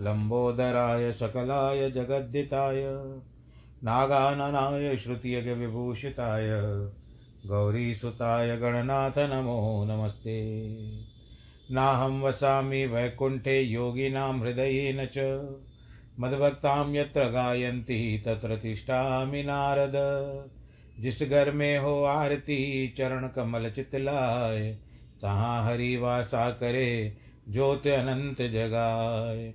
लम्बोदराय सकलाय जगद्दिताय, नागाननाय श्रुतियज्ञविभूषिताय गौरीसुताय गणनाथ नमो नमस्ते। नाहं वसामि वैकुण्ठे योगिनां हृदयेन च, मद्भक्तां यत्र गायन्ति तत्र तिष्ठामि नारद। जिस घर में हो आरती, चरण कमल चितलाय, तहाँ हरि वासा करे ज्योत अनंत जगाए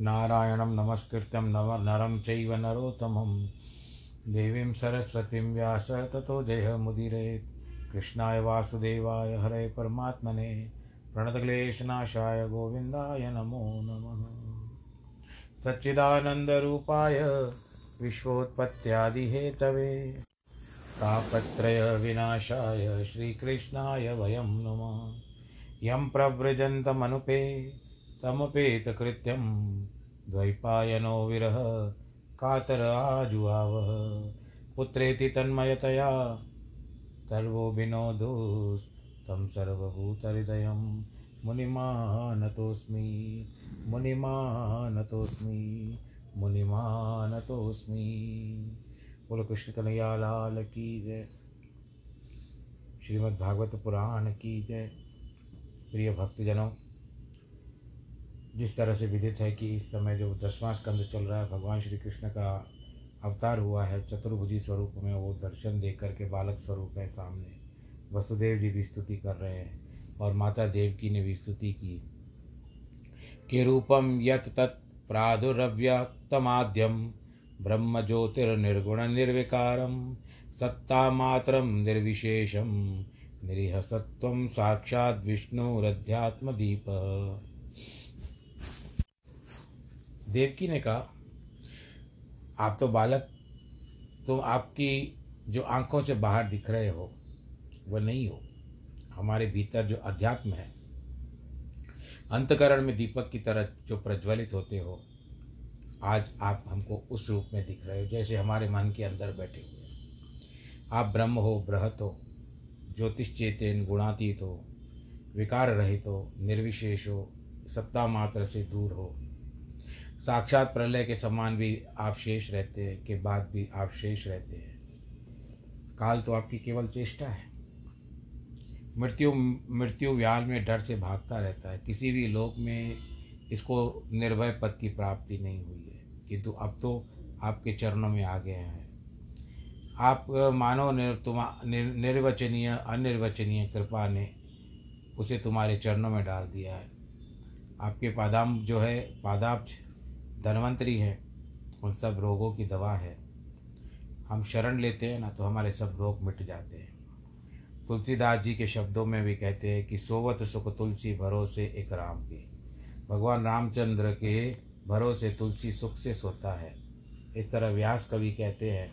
नारायणं नमस्कृत्यं नव नरं चैव नरोत्तमं देवीं सरस्वतीं व्यास ततो जयमुदीरयेत् कृष्णाय वासुदेवाय हरे परमात्मने। प्रणतक्लेशनाशाय गोविन्दाय नमो नमः। सच्चिदानन्दरूपाय विश्वोत्पत्त्यादिहेतवे। तापत्रयविनाशाय श्रीकृष्णाय वयं नुमः। यं प्रव्रजन्तमनुपे। तमपेतकृत्यं द्वैपायनो विरह, कातर आजुआवः। पुत्रेति तन्मयतया सर्वो विनोदोस्तं सर्वभूतहृदयं। मुनिमानतोऽस्मि मुनिमानतोऽस्मि मुनिमानतोऽस्मि। बोलो कृष्ण लाल की जय। श्रीमद्भागवत पुराण की जय। प्रिय भक्तजनों जिस तरह से विदित है कि इस समय जो दसवां स्कंद चल रहा है, भगवान श्री कृष्ण का अवतार हुआ है, चतुर्भुजी स्वरूप में वो दर्शन दे करके बालक स्वरूप है सामने। वसुदेव जी भी स्तुति कर रहे हैं और माता देवकी ने भी स्तुति की। के रूपम यत तत् प्रादुरव्यक्तमाद्यम ब्रह्म ज्योतिर्निर्गुण निर्विकारम सत्ता सत्तामात्रम निर्विशेषम निरीह निरीहसत्व साक्षात् विष्णुरध्यात्मदीप। देवकी ने कहा, आप तो बालक तो आपकी जो आँखों से बाहर दिख रहे हो वह नहीं हो। हमारे भीतर जो अध्यात्म है, अंतकरण में दीपक की तरह जो प्रज्वलित होते हो, आज आप हमको उस रूप में दिख रहे हो, जैसे हमारे मन के अंदर बैठे हुए आप ब्रह्म हो, बृहत हो ज्योतिष चेतन गुणातीत हो, विकार रहित हो, निर्विशेष हो, सत्ता मात्र से दूर हो साक्षात प्रलय के समान भी आप शेष रहते हैं के बाद भी आप शेष रहते हैं। काल तो आपकी केवल चेष्टा है। मृत्यु मृत्यु व्याल में डर से भागता रहता है। किसी भी लोक में इसको निर्भय पद की प्राप्ति नहीं हुई है। किंतु अब तो आपके चरणों में आ गया है। आप मानो निर, तुम निर, निर्वचनीय अनिर्वचनीय कृपा ने उसे तुम्हारे चरणों में डाल दिया है। आपके पादाम जो है पादाब्ज धनवंतरी है, उन सब रोगों की दवा है। हम शरण लेते हैं ना तो हमारे सब रोग मिट जाते हैं। तुलसीदास जी के शब्दों में भी कहते हैं कि सोवत सुख तुलसी भरोसे एक राम के। भगवान रामचंद्र के भरोसे तुलसी सुख से सोता है। इस तरह व्यास कवि कहते हैं,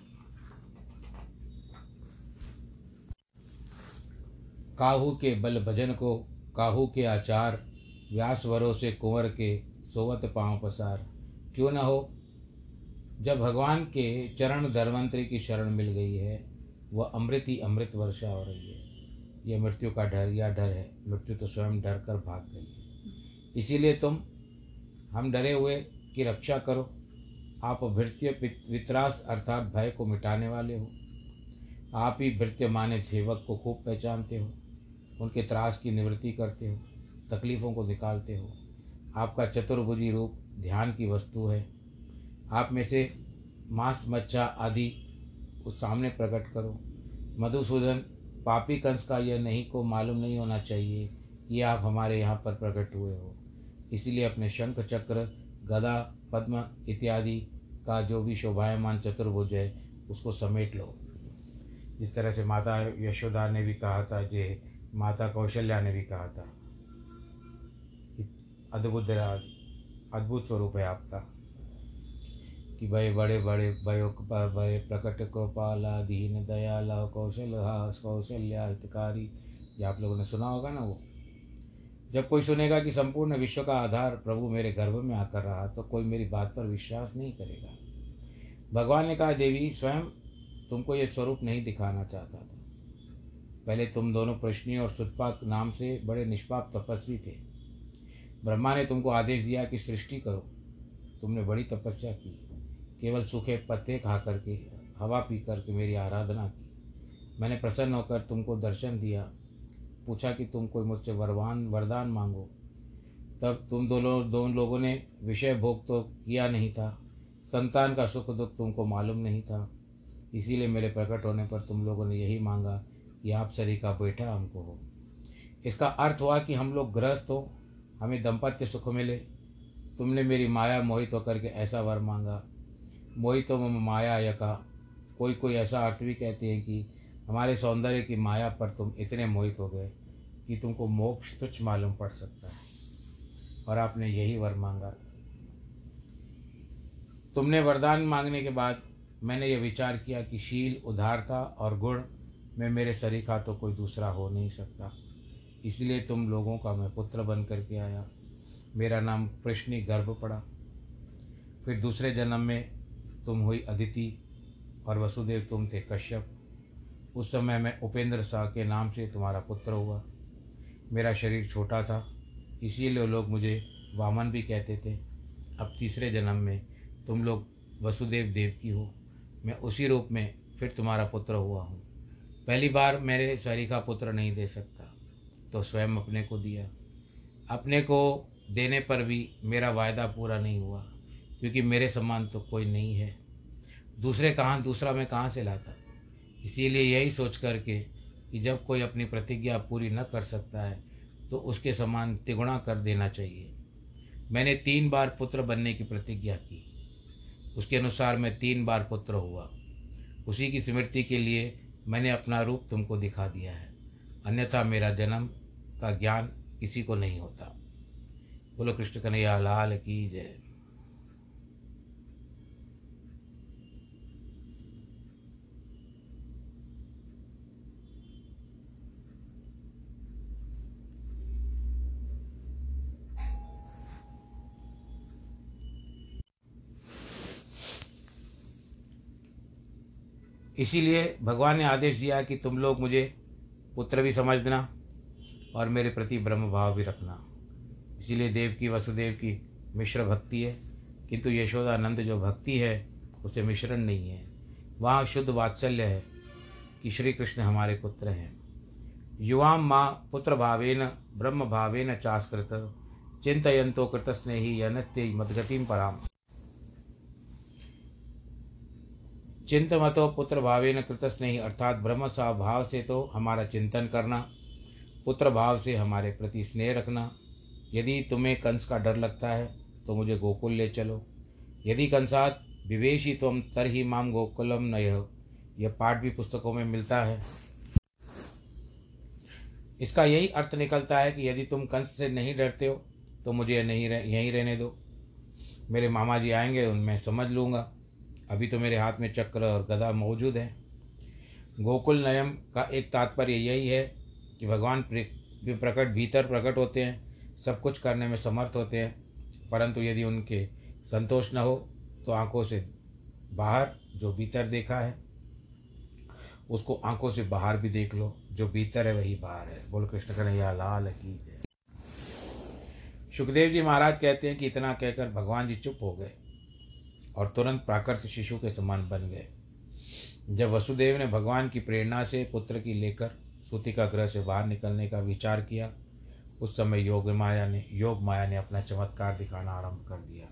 काहू के बल भजन को, काहू के आचार, व्यास भरोसे कुंवर के सोवत पाँव पसार। क्यों न हो? जब भगवान के चरण धर्मंत्री की शरण मिल गई है, वह अमृत ही अमृत वर्षा हो रही है। यह मृत्यु का डर, या डर है? मृत्यु तो स्वयं डर कर भाग गई है। इसीलिए तुम, हम डरे हुए की रक्षा करो। आप भृत्य वित्रास अर्थात भय को मिटाने वाले हो। आप ही भृत्य माने सेवक को खूब पहचानते हो। उनके त्रास की निवृत्ति करते हो। तकलीफ़ों को निकालते हो। आपका चतुर्भुजी रूप ध्यान की वस्तु है। आप में से मांस, मच्छा आदि उस सामने प्रकट करो। मधुसूदन, पापी कंस का यह नहीं को मालूम नहीं होना चाहिए कि आप हमारे यहाँ पर प्रकट हुए हो। इसलिए अपने शंख चक्र, गदा, पद्म इत्यादि का जो भी शोभायमान चतुर्भुज है, उसको समेट लो। जिस तरह से माता यशोदा ने भी कहा था जे माता कौशल्या ने भी कहा था। अद्भुत अद्भुत स्वरूप है आपका। कि भाई बड़े बड़े भयो भय प्रकट, कृपाला, दीन, दयाला, कौशल कौशल्या, हितकारी, ये आप लोगों ने सुना होगा ना वो? जब कोई सुनेगा कि संपूर्ण विश्व का आधार प्रभु मेरे गर्भ में आकर रहा तो कोई मेरी बात पर विश्वास नहीं करेगा। भगवान ने कहा, देवी, स्वयं तुमको ये स्वरूप नहीं दिखाना चाहता था। पहले तुम दोनों प्रश्नी और सुतपाक नाम से बड़े निष्पाप तपस्वी थे। ब्रह्मा ने तुमको आदेश दिया कि सृष्टि करो। तुमने बड़ी तपस्या की। केवल सूखे पत्ते खा करके, हवा पी करके मेरी आराधना की। मैंने प्रसन्न होकर तुमको दर्शन दिया। पूछा कि तुम कोई मुझसे वरवान, वरदान मांगो। तब तुम दोनों दोनों लोगों ने विषय भोग तो किया नहीं था। संतान का सुख दुख तुमको मालूम नहीं था। इसीलिए मेरे प्रकट होने पर तुम लोगों ने यही मांगा कि आप सरी का बेटा हमको हो। इसका अर्थ हुआ कि हम लोग ग्रस्त हो। हमें दंपत्य सुख मिले। तुमने मेरी माया मोहित होकर के ऐसा वर मांगा। मोहितो तो माया यका कोई कोई ऐसा अर्थ भी कहते हैं कि हमारे सौंदर्य की माया पर तुम इतने मोहित हो गए कि तुमको मोक्ष तुच्छ मालूम पड़ सकता है। और आपने यही वर मांगा। तुमने वरदान मांगने के बाद मैंने ये विचार किया कि शील, उदारता और गुण में मेरे सरीखा तो कोई दूसरा हो नहीं सकता। इसलिए तुम लोगों का मैं पुत्र बन करके आया। मेरा नाम कृष्णी गर्भ पड़ा। फिर दूसरे जन्म में तुम हुई अदिति और वसुदेव तुम थे कश्यप। उस समय मैं उपेंद्र शाह के नाम से तुम्हारा पुत्र हुआ। मेरा शरीर छोटा था, इसीलिए लोग मुझे वामन भी कहते थे। अब तीसरे जन्म में तुम लोग वसुदेव देव की हो। मैं उसी रूप में फिर तुम्हारा पुत्र हुआ हूँ। पहली बार मेरे शरीर का पुत्र नहीं दे सकता। तो स्वयं अपने को दिया। अपने को देने पर भी मेरा वायदा पूरा नहीं हुआ, क्योंकि मेरे समान तो कोई नहीं है। दूसरे कहाँ, दूसरा मैं कहाँ से लाता? इसीलिए यही सोच करके कि जब कोई अपनी प्रतिज्ञा पूरी न कर सकता है तो उसके समान तिगुणा कर देना चाहिए। मैंने तीन बार पुत्र बनने की प्रतिज्ञा की। उसके अनुसार मैं तीन बार पुत्र हुआ। उसी की स्मृति के लिए मैंने अपना रूप तुमको दिखा दिया है। अन्यथा मेरा जन्म का ज्ञान किसी को नहीं होता। बोलो, कृष्ण कन्हैया, लाल की जय। इसीलिए भगवान ने आदेश दिया कि तुम लोग मुझे पुत्र भी समझना और मेरे प्रति ब्रह्म भाव भी रखना। इसीलिए देव की, वसुदेव की मिश्र भक्ति है। किंतु यशोदानंद जो भक्ति है, उसे मिश्रण नहीं है। वहाँ शुद्ध वात्सल्य है कि श्री कृष्ण हमारे पुत्र हैं। युवां माँ पुत्र भावेन, ब्रह्म भावेन चास्कृत चिंतयंतो कृतस्नेही यनस्ते मदगतिम पराम। चिंतमतो पुत्र भावेन कृतस्नेही, अर्थात ब्रह्म स्वभाव से तो हमारा चिंतन करना पुत्र भाव से हमारे प्रति स्नेह रखना। यदि तुम्हें कंस का डर लगता है तो मुझे गोकुल ले चलो। यदि कंसात विवेशी तुम तर ही माम गोकुलम नय यह। पाठ भी पुस्तकों में मिलता है। इसका यही अर्थ निकलता है कि यदि तुम कंस से नहीं डरते हो तो मुझे नहीं रह, यहीं रहने दो। मेरे मामा जी आएँगे उनमें समझ लूँगा। अभी तो मेरे हाथ में चक्र और गदा मौजूद है। गोकुल नयम का एक तात्पर्य यही है कि भगवान प्रकट, भीतर प्रकट होते हैं, सब कुछ करने में समर्थ होते हैं, परंतु यदि उनके संतोष न हो तो आँखों से बाहर जो भीतर देखा है, उसको आँखों से बाहर भी देख लो, जो भीतर है वही बाहर है। बोल कृष्ण कन्हैया, लाल की सुखदेव जी महाराज कहते हैं कि इतना कहकर भगवान जी चुप हो गए और तुरंत प्राकृत शिशु के समान बन गए। जब वसुदेव ने भगवान की प्रेरणा से पुत्र की लेकर सूतिका ग्रह से बाहर निकलने का विचार किया। उस समय योग माया ने योग माया ने अपना चमत्कार दिखाना आरंभ कर दिया।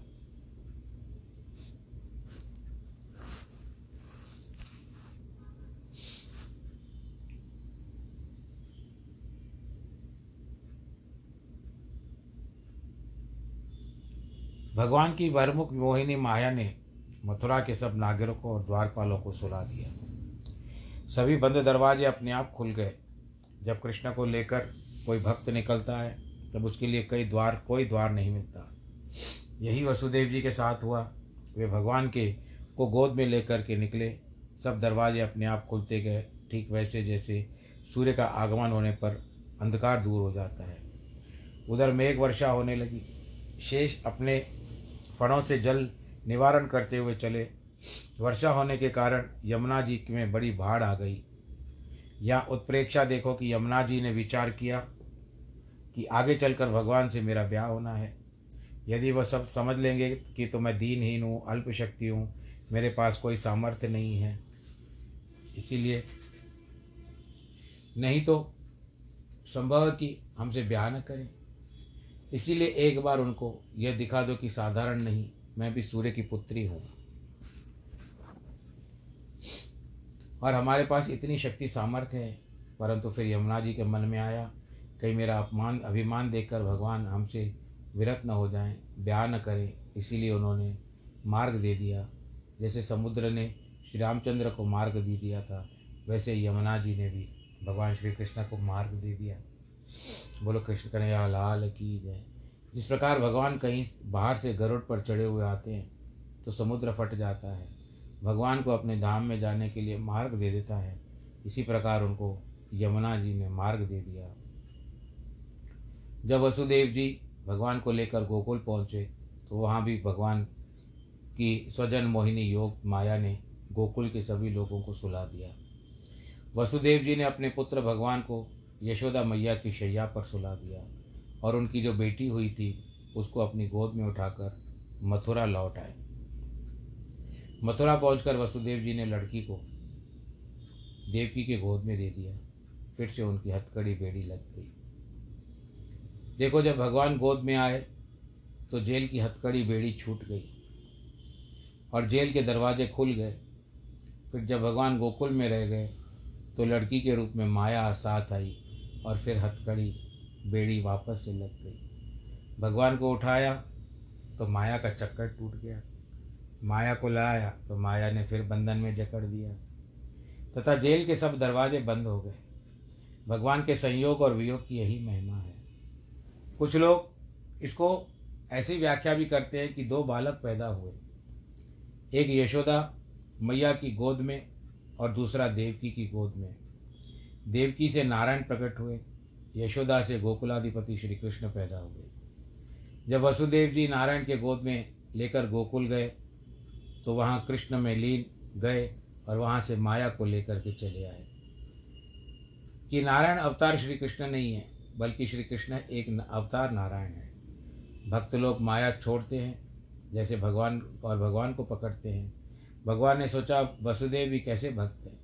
भगवान की वरमुख मोहिनी माया ने मथुरा के सब नागरिकों और द्वारपालों को सुला दिया। सभी बंद दरवाजे अपने आप खुल गए। जब कृष्ण को लेकर कोई भक्त निकलता है, तब उसके लिए कई द्वार, कोई द्वार नहीं मिलता। यही वसुदेव जी के साथ हुआ। वे भगवान के, को गोद में लेकर के निकले। सब दरवाजे अपने आप खुलते गए। ठीक वैसे जैसे सूर्य का आगमन होने पर अंधकार दूर हो जाता है। उधर मेघ वर्षा होने लगी। शेष अपने फणों से जल निवारण करते हुए चले। वर्षा होने के कारण यमुना जी में बड़ी बाढ़ आ गई। यहाँ उत्प्रेक्षा देखो कि यमुना जी ने विचार किया कि आगे चलकर भगवान से मेरा ब्याह होना है। यदि वह सब समझ लेंगे कि तो मैं दीनहीन हूँ अल्प शक्ति हूँ, मेरे पास कोई सामर्थ्य नहीं है। इसीलिए नहीं तो संभव कि हमसे ब्याह न करें। इसीलिए एक बार उनको यह दिखा दो कि साधारण नहीं, मैं भी सूर्य की पुत्री हूँ। और हमारे पास इतनी शक्ति सामर्थ्य है। परंतु फिर यमुना जी के मन में आया कहीं मेरा अपमान, अभिमान देखकर भगवान हमसे विरत न हो जाएँ, ब्याह न करें। इसीलिए उन्होंने मार्ग दे दिया। जैसे समुद्र ने श्री रामचंद्र को मार्ग दे दिया था, वैसे यमुना जी ने भी भगवान श्री कृष्ण को मार्ग दे दिया। बोलो, कृष्ण कन्हैया, लाल की जय। जिस प्रकार भगवान कहीं बाहर से गरुड़ पर चढ़े हुए आते हैं तो समुद्र फट जाता है। भगवान को अपने धाम में जाने के लिए मार्ग दे देता है। इसी प्रकार उनको यमुना जी ने मार्ग दे दिया। जब वसुदेव जी भगवान को लेकर गोकुल पहुँचे तो वहाँ भी भगवान की स्वजन मोहिनी योग माया ने गोकुल के सभी लोगों को सुला दिया। वसुदेव जी ने अपने पुत्र भगवान को यशोदा मैया की शैया पर सुला दिया और उनकी जो बेटी हुई थी, उसको अपनी गोद में उठाकर मथुरा लौट आए। मथुरा पहुंचकर वसुदेव जी ने लड़की को देवकी के गोद में दे दिया। फिर से उनकी हथकड़ी बेड़ी लग गई। देखो, जब भगवान गोद में आए तो जेल की हथकड़ी बेड़ी छूट गई और जेल के दरवाजे खुल गए। फिर जब भगवान गोकुल में रह गए तो लड़की के रूप में माया साथ आई और फिर हथकड़ी बेड़ी वापस से लग गई। भगवान को उठाया तो माया का चक्कर टूट गया। माया को लाया तो माया ने फिर बंधन में जकड़ दिया। तथा जेल के सब दरवाजे बंद हो गए। भगवान के संयोग और वियोग की यही महिमा है। कुछ लोग इसको ऐसी व्याख्या भी करते हैं कि दो बालक पैदा हुए। एक यशोदा मैया की गोद में और दूसरा देवकी की गोद में। देवकी से नारायण प्रकट हुए, यशोदा से गोकुलाधिपति श्री कृष्ण पैदा हुए। जब वसुदेव जी नारायण के गोद में लेकर गोकुल गए तो वहाँ कृष्ण में लीन गए और वहाँ से माया को लेकर के चले आए। कि नारायण अवतार श्री कृष्ण नहीं है, बल्कि श्री कृष्ण एक अवतार नारायण है। भक्त लोग माया छोड़ते हैं, जैसे भगवान और भगवान को पकड़ते हैं। भगवान ने सोचा वसुदेव भी कैसे भक्त हैं,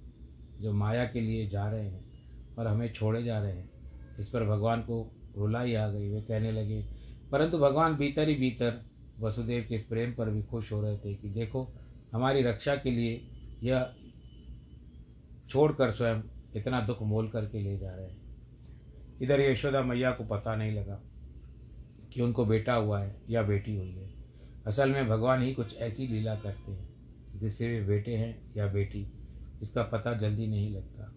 जो माया के लिए जा रहे हैं और हमें छोड़े जा रहे हैं? इस पर भगवान को रुलाई आ गई, वे कहने लगे, परंतु भगवान भीतर ही भीतर वसुदेव के इस प्रेम पर भी खुश हो रहे थे कि देखो, हमारी रक्षा के लिए यह छोड़कर स्वयं इतना दुख मोल करके ले जा रहे हैं। इधर यशोदा मैया को पता नहीं लगा कि उनको बेटा हुआ है या बेटी हुई है। असल में भगवान ही कुछ ऐसी लीला करते हैं जिससे वे बेटे हैं या बेटी, इसका पता जल्दी नहीं लगता।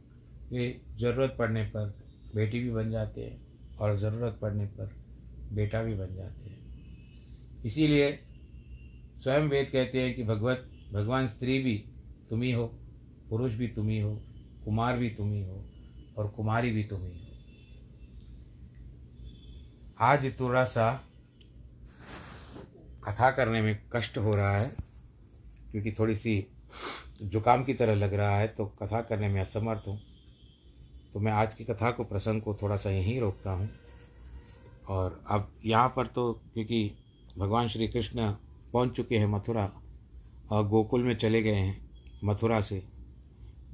वे ज़रूरत पड़ने पर बेटी भी बन जाते हैं और ज़रूरत पड़ने पर बेटा भी बन जाते हैं। इसीलिए स्वयं वेद कहते हैं कि भगवत, भगवान स्त्री भी तुम ही हो, पुरुष भी तुम ही हो, कुमार भी तुम ही हो और कुमारी भी तुम ही हो। आज थोड़ा सा कथा करने में कष्ट हो रहा है, क्योंकि थोड़ी सी जुकाम की तरह लग रहा है तो कथा करने में असमर्थ हूँ। तो मैं आज की कथा को, प्रसंग को थोड़ा सा यहीं रोकता हूँ। और अब यहाँ पर तो क्योंकि भगवान श्री कृष्ण पहुँच चुके हैं मथुरा और गोकुल में चले गए हैं मथुरा से।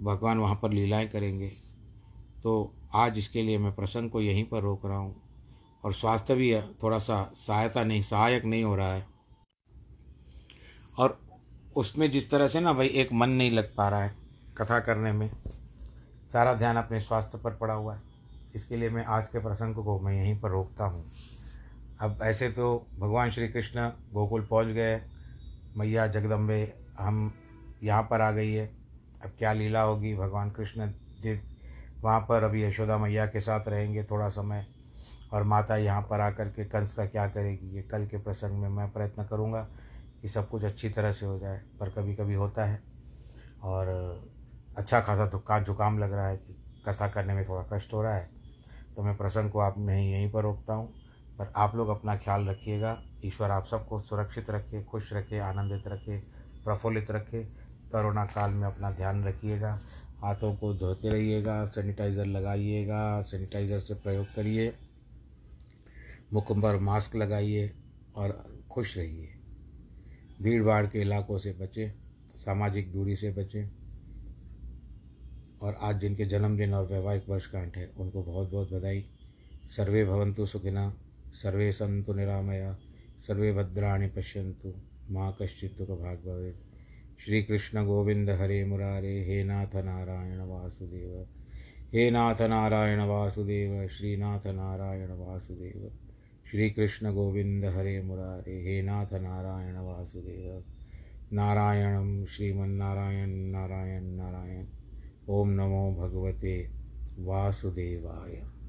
भगवान वहाँ पर लीलाएँ करेंगे। तो आज इसके लिए मैं प्रसंग को यहीं पर रोक रहा हूँ और स्वास्थ्य भी थोड़ा सा सहायता नहीं, सहायक नहीं हो रहा है। और उसमें जिस तरह से ना भाई एक मन नहीं लग पा रहा है कथा करने में, सारा ध्यान अपने स्वास्थ्य पर पड़ा हुआ है। इसके लिए मैं आज के प्रसंग को मैं यहीं पर रोकता हूँ। अब ऐसे तो भगवान श्री कृष्ण गोकुल पहुँच गए। मैया जगदम्बे, हम यहाँ पर आ गई है। अब क्या लीला होगी? भगवान कृष्ण देव वहाँ पर अभी यशोदा मैया के साथ रहेंगे थोड़ा समय और माता यहाँ पर आकर के कंस का क्या करेगी? ये कल के प्रसंग में मैं प्रयत्न करूँगा कि सब कुछ अच्छी तरह से हो जाए, पर कभी कभी होता है। और अच्छा खासा दुखा जुकाम लग रहा है कि कथा करने में थोड़ा कष्ट हो रहा है। तो मैं प्रसंग को आप नहीं यहीं पर रोकता हूँ। पर आप लोग अपना ख्याल रखिएगा। ईश्वर आप सबको सुरक्षित रखे, खुश रखे, आनंदित रखे, प्रफुल्लित रखे। कोरोना काल में अपना ध्यान रखिएगा। हाथों को धोते रहिएगा, सैनिटाइज़र लगाइएगा, सैनिटाइज़र से प्रयोग करिए। मुख पर मास्क लगाइए और खुश रहिए। भीड़ भाड़ के इलाकों से बचें, सामाजिक दूरी से बचें। और आज जिनके जन्मदिन और वैवाहिक वर्षगांठ है, उनको बहुत बहुत बधाई। सर्वे भवंतु सुखिना सर्वे संतु निरामया, सर्वे भद्राणि पश्यंतु माँ कश्चित दुख भाग भवे श्री कृष्ण गोविंद हरे मुरारे, हे नाथ नारायण वासुदेव, हे नाथ नारायण वासुदेव श्रीनाथ नारायण वासुदेव। श्री कृष्ण गोविंद हरे मुरारे, हे नाथ नारायण वासुदेव। नारायणं श्रीमन्नारायण, नारायण नारायण। ओम नमो भगवते वासुदेवाय।